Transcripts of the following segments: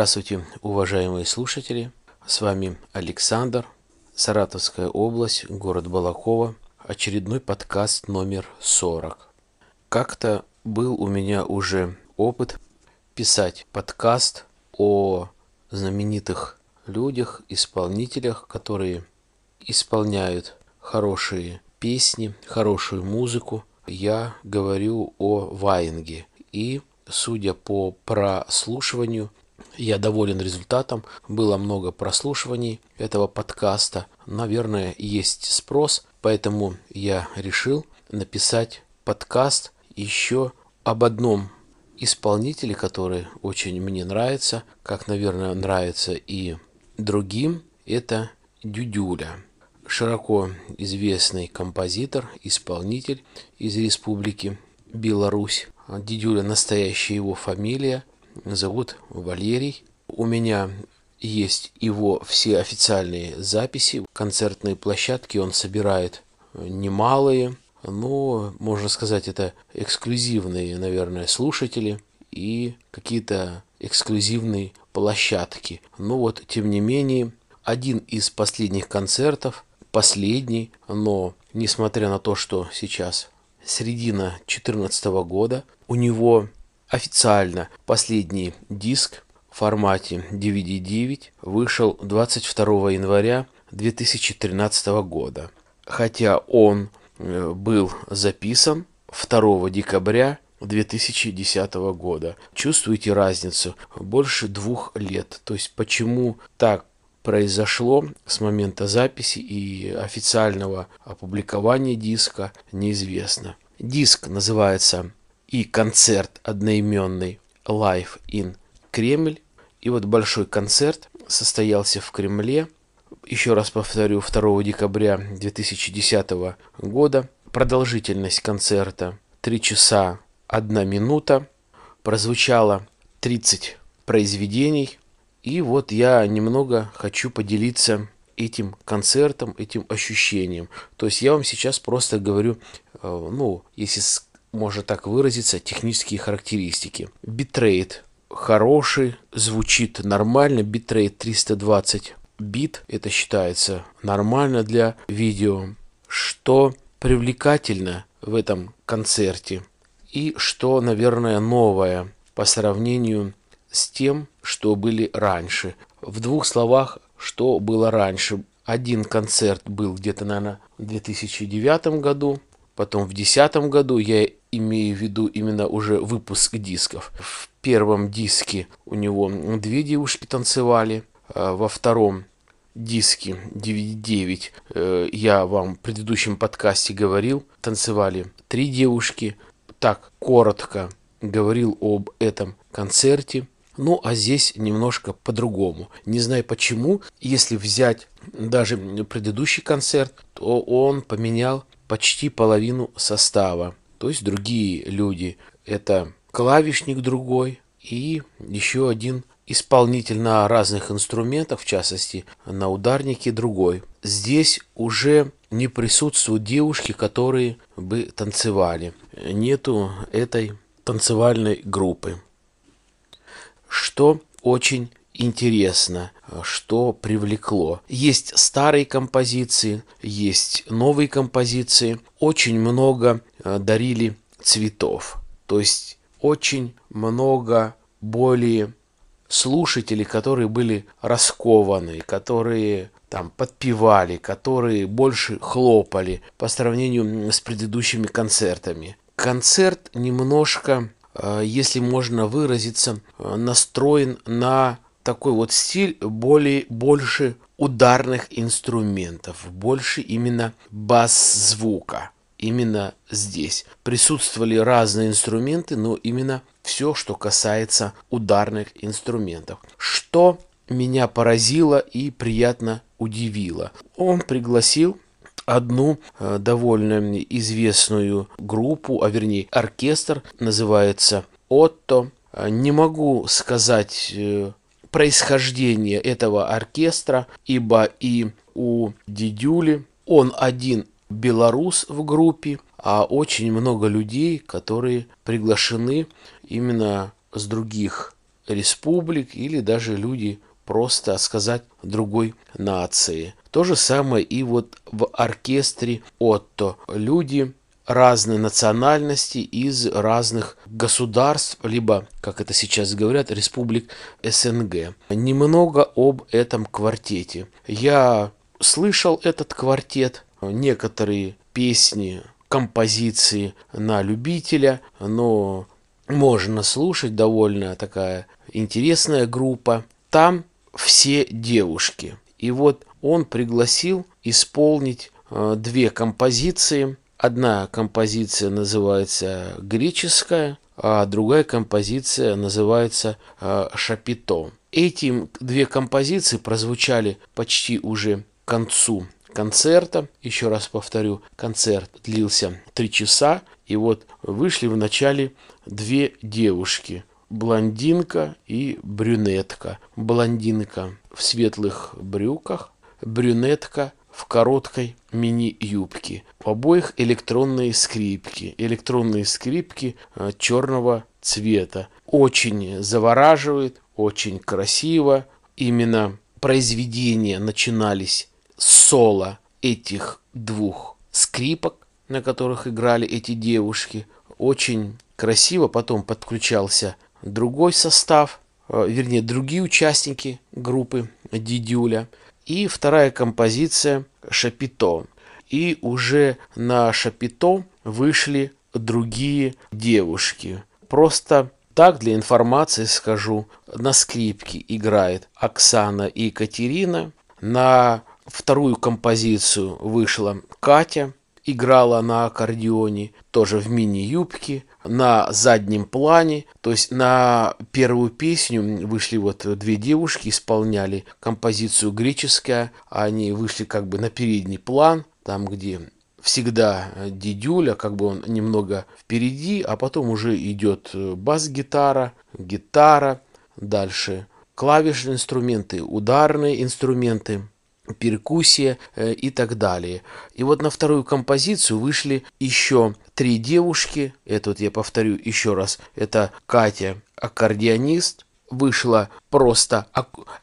Здравствуйте, уважаемые слушатели. С вами Александр, Саратовская область, город Балакова. Очередной подкаст номер 40. Как-то был у меня уже опыт писать подкаст о знаменитых людях, исполнителях, которые исполняют хорошие песни, хорошую музыку. Я говорю о Ваенге. И, судя по прослушиванию, я доволен результатом. Было много прослушиваний этого подкаста. Наверное, есть спрос, поэтому я решил написать подкаст еще об одном исполнителе, который очень мне нравится, как, наверное, нравится и другим. Это Дюдюля широко известный композитор, исполнитель из республики Беларусь. Дидюля настоящая его фамилия, зовут Валерий. У меня есть его все официальные записи, концертные площадки он собирает немалые, но, можно сказать, это эксклюзивные, наверное, слушатели и какие-то эксклюзивные площадки. Но вот, тем не менее, один из последних концертов – последний, но несмотря на то, что сейчас середина 2014 года, у него официально последний диск в формате DVD-9 вышел 22 января 2013 года. Хотя он э, был записан 2 декабря 2010 года. Чувствуете разницу? Больше двух лет. То есть почему так произошло с момента записи и официального опубликования диска неизвестно. Диск называется и концерт одноименный Live in Кремль. И вот большой концерт состоялся в Кремле. Еще раз повторю, 2 декабря 2010 года. Продолжительность концерта 3 часа 1 минута. Прозвучало 30 произведений и вот я немного хочу поделиться этим концертом, этим ощущением. То есть я вам сейчас просто говорю, э, ну, если можно так выразиться, технические характеристики. Битрейт хороший, звучит нормально, битрейт 320 бит, это считается нормально для видео. Что привлекательно в этом концерте и что, наверное, новое по сравнению с тем, что были раньше. В двух словах, что было раньше. Один концерт был где-то, наверное, в 2009 году, потом в 2010 году, я имею в виду именно уже выпуск дисков. В первом диске у него две девушки танцевали, а во втором диске 9.9 э, я вам в предыдущем подкасте говорил, танцевали три девушки. Так, коротко говорил об этом концерте. Ну, а здесь немножко по-другому. Не знаю почему, если взять даже предыдущий концерт, то он поменял почти половину состава. То есть другие люди. Это клавишник другой и еще один исполнитель на разных инструментах, в частности на ударнике другой. Здесь уже не присутствуют девушки, которые бы танцевали. Нету этой танцевальной группы что очень интересно, что привлекло. Есть старые композиции, есть новые композиции. Очень много э, дарили цветов. То есть очень много более слушателей, которые были раскованы, которые там подпевали, которые больше хлопали по сравнению с предыдущими концертами. Концерт немножко Э, если можно выразиться, э, настроен на такой вот стиль более, больше ударных инструментов, больше именно бас-звука. Именно здесь присутствовали разные инструменты, но именно все, что касается ударных инструментов. Что меня поразило и приятно удивило. Он пригласил одну э, довольно известную группу, а вернее оркестр, называется Отто. Э, не могу сказать э, происхождение этого оркестра, ибо и у Дидюли он один белорус в группе, а очень много людей, которые приглашены именно с других республик или даже люди просто сказать другой нации. То же самое и вот в оркестре Отто. Люди разной национальности из разных государств, либо, как это сейчас говорят, республик СНГ. Немного об этом квартете. Я слышал этот квартет, некоторые песни, композиции на любителя, но можно слушать, довольно такая интересная группа. Там все девушки. И вот он пригласил исполнить э, две композиции. Одна композиция называется греческая, а другая композиция называется э, шапито. Эти две композиции прозвучали почти уже к концу концерта. Еще раз повторю, концерт длился три часа. И вот вышли в начале две девушки. Блондинка и брюнетка. Блондинка в светлых брюках, брюнетка в короткой мини-юбке. У обоих электронные скрипки. Электронные скрипки э, черного цвета. Очень завораживает, очень красиво. Именно произведения начинались соло этих двух скрипок, на которых играли эти девушки. Очень красиво потом подключался другой состав, э, вернее, другие участники группы Дидюля. И вторая композиция «Шапито». И уже на «Шапито» вышли другие девушки. Просто так для информации скажу, на скрипке играет Оксана и Екатерина, на вторую композицию вышла Катя, играла на аккордеоне, тоже в мини-юбке, на заднем плане. То есть на первую песню вышли вот две девушки, исполняли композицию греческая, они вышли как бы на передний план, там где всегда дидюля, как бы он немного впереди, а потом уже идет бас-гитара, гитара, дальше клавишные инструменты, ударные инструменты перкуссия э, и так далее. И вот на вторую композицию вышли еще три девушки. Это вот я повторю еще раз. Это Катя, аккордеонист. Вышла просто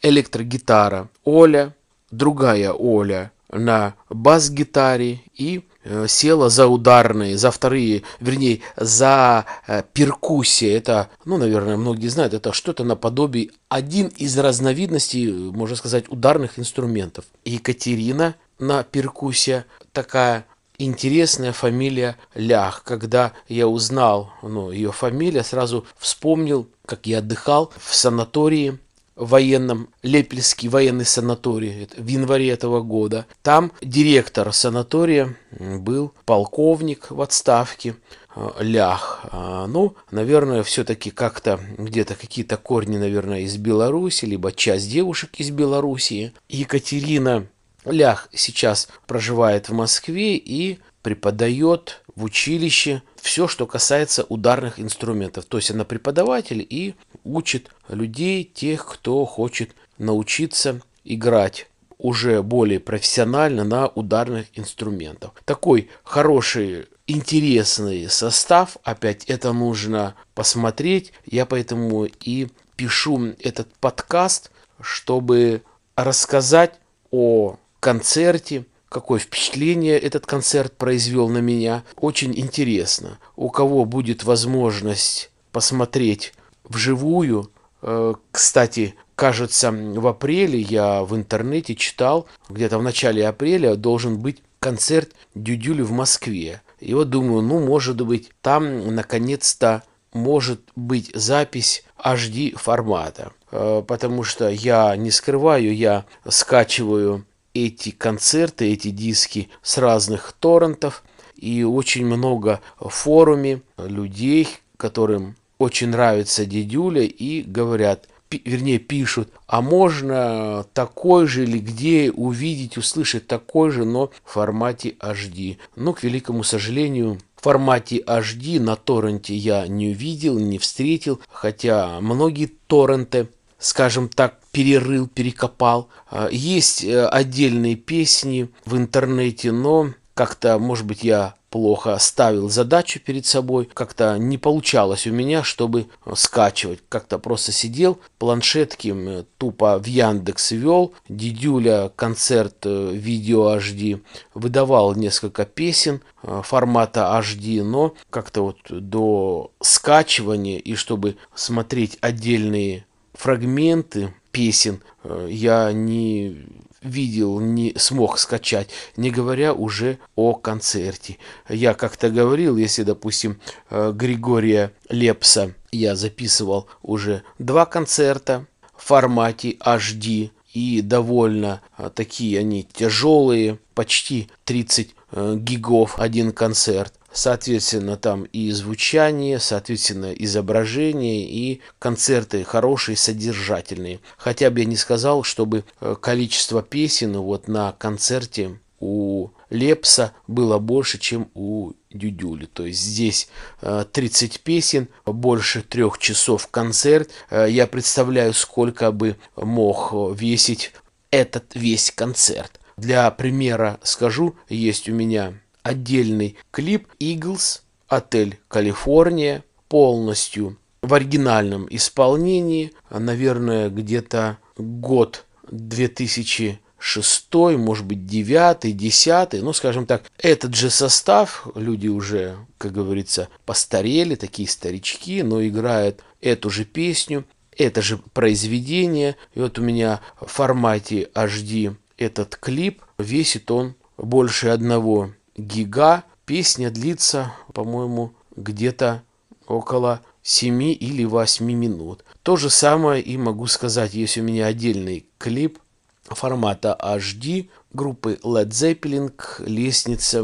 электрогитара. Оля, другая Оля на бас-гитаре и села за ударные, за вторые, вернее, за э, перкуссия. Это, ну, наверное, многие знают, это что-то наподобие, один из разновидностей, можно сказать, ударных инструментов. Екатерина на перкуссия такая интересная фамилия Лях. Когда я узнал ну, ее фамилия, сразу вспомнил, как я отдыхал в санатории военном, Лепельский военный санаторий в январе этого года. Там директор санатория был полковник в отставке, э, Лях. А, ну, наверное, все-таки как-то где-то какие-то корни, наверное, из Беларуси, либо часть девушек из Белоруссии. Екатерина Лях сейчас проживает в Москве и преподает в училище все, что касается ударных инструментов. То есть она преподаватель и учит людей, тех, кто хочет научиться играть уже более профессионально на ударных инструментах. Такой хороший, интересный состав. Опять это нужно посмотреть. Я поэтому и пишу этот подкаст, чтобы рассказать о концерте, какое впечатление этот концерт произвел на меня. Очень интересно. У кого будет возможность посмотреть вживую, э, кстати, кажется, в апреле я в интернете читал, где-то в начале апреля должен быть концерт Дюдюли в Москве. И вот думаю, ну, может быть, там наконец-то может быть запись HD формата. Э, потому что я не скрываю, я скачиваю эти концерты, эти диски с разных торрентов. И очень много в форуме людей, которым очень нравится дедюля и говорят, вернее пишут, а можно такой же или где увидеть, услышать такой же, но в формате HD. Но, к великому сожалению, в формате HD на торренте я не увидел, не встретил, хотя многие торренты скажем так, перерыл, перекопал. Есть э, отдельные песни в интернете, но как-то, может быть, я плохо ставил задачу перед собой, как-то не получалось у меня, чтобы скачивать. Как-то просто сидел, планшетки тупо в Яндекс вел, дидюля концерт э, видео HD, выдавал несколько песен э, формата HD, но как-то вот до скачивания и чтобы смотреть отдельные фрагменты песен э, я не видел, не смог скачать, не говоря уже о концерте. Я как-то говорил, если, допустим, э, Григория Лепса я записывал уже два концерта в формате HD, и довольно э, такие они тяжелые, почти 30 э, гигов один концерт соответственно, там и звучание, соответственно, изображение и концерты хорошие, содержательные. Хотя бы я не сказал, чтобы э, количество песен вот на концерте у Лепса было больше, чем у Дюдюли. То есть здесь 30 э, песен, больше трех часов концерт. Э, я представляю, сколько бы мог весить этот весь концерт. Для примера скажу, есть у меня отдельный клип Eagles, отель Калифорния, полностью в оригинальном исполнении, наверное, где-то год 2006, может быть, 9, 10, ну, скажем так, этот же состав, люди уже, как говорится, постарели, такие старички, но играют эту же песню, это же произведение. И вот у меня в формате HD этот клип, весит он больше одного гига. Песня длится, по-моему, где-то около 7 или 8 минут. То же самое и могу сказать, есть у меня отдельный клип формата HD группы Led Zeppelin «Лестница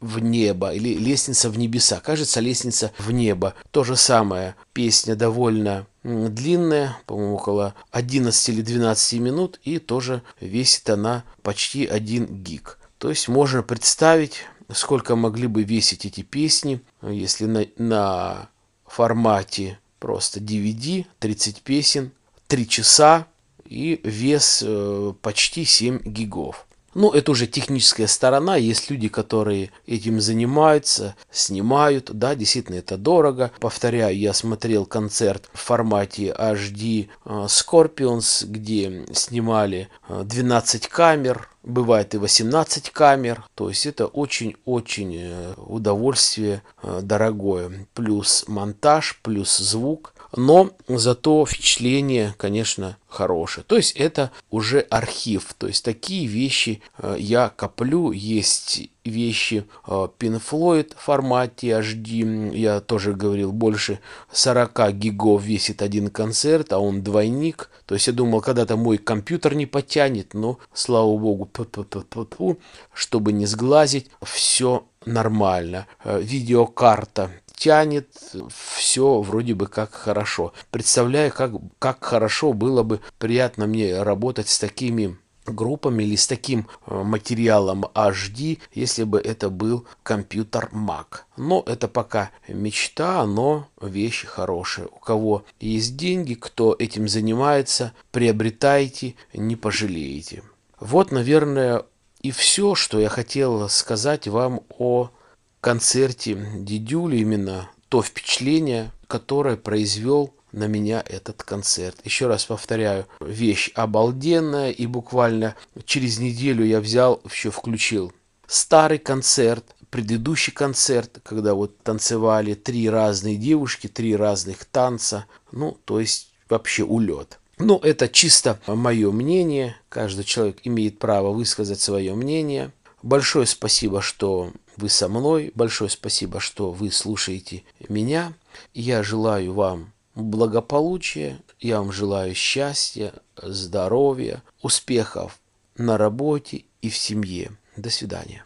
в небо» или «Лестница в небеса». Кажется, «Лестница в небо». То же самое. Песня довольно длинная, по-моему, около 11 или 12 минут, и тоже весит она почти 1 гиг. То есть можно представить, сколько могли бы весить эти песни, если на, на формате просто DVD 30 песен, 3 часа и вес э, почти 7 гигов. Ну, это уже техническая сторона. Есть люди, которые этим занимаются, снимают. Да, действительно, это дорого. Повторяю, я смотрел концерт в формате HD э, Scorpions, где снимали 12 э, камер, бывает и 18 камер. То есть это очень-очень э, удовольствие дорогое. Плюс монтаж, плюс звук. Но зато впечатление, конечно, хорошее. То есть это уже архив. То есть такие вещи э, я коплю. Есть вещи э, Pink Floyd в формате HD. Я тоже говорил, больше 40 гигов весит один концерт, а он двойник. То есть я думал, когда-то мой компьютер не потянет, но, слава богу, чтобы не сглазить, все нормально. Э, видеокарта тянет, все вроде бы как хорошо. Представляю, как, как хорошо было бы приятно мне работать с такими группами или с таким э, материалом HD, если бы это был компьютер Mac. Но это пока мечта, но вещи хорошие. У кого есть деньги, кто этим занимается, приобретайте, не пожалеете. Вот, наверное, и все, что я хотел сказать вам о концерте Дидюли именно то впечатление, которое произвел на меня этот концерт. Еще раз повторяю, вещь обалденная, и буквально через неделю я взял, еще включил старый концерт, предыдущий концерт, когда вот танцевали три разные девушки, три разных танца, ну, то есть вообще улет. Ну, это чисто мое мнение, каждый человек имеет право высказать свое мнение. Большое спасибо, что вы со мной. Большое спасибо, что вы слушаете меня. Я желаю вам благополучия, я вам желаю счастья, здоровья, успехов на работе и в семье. До свидания.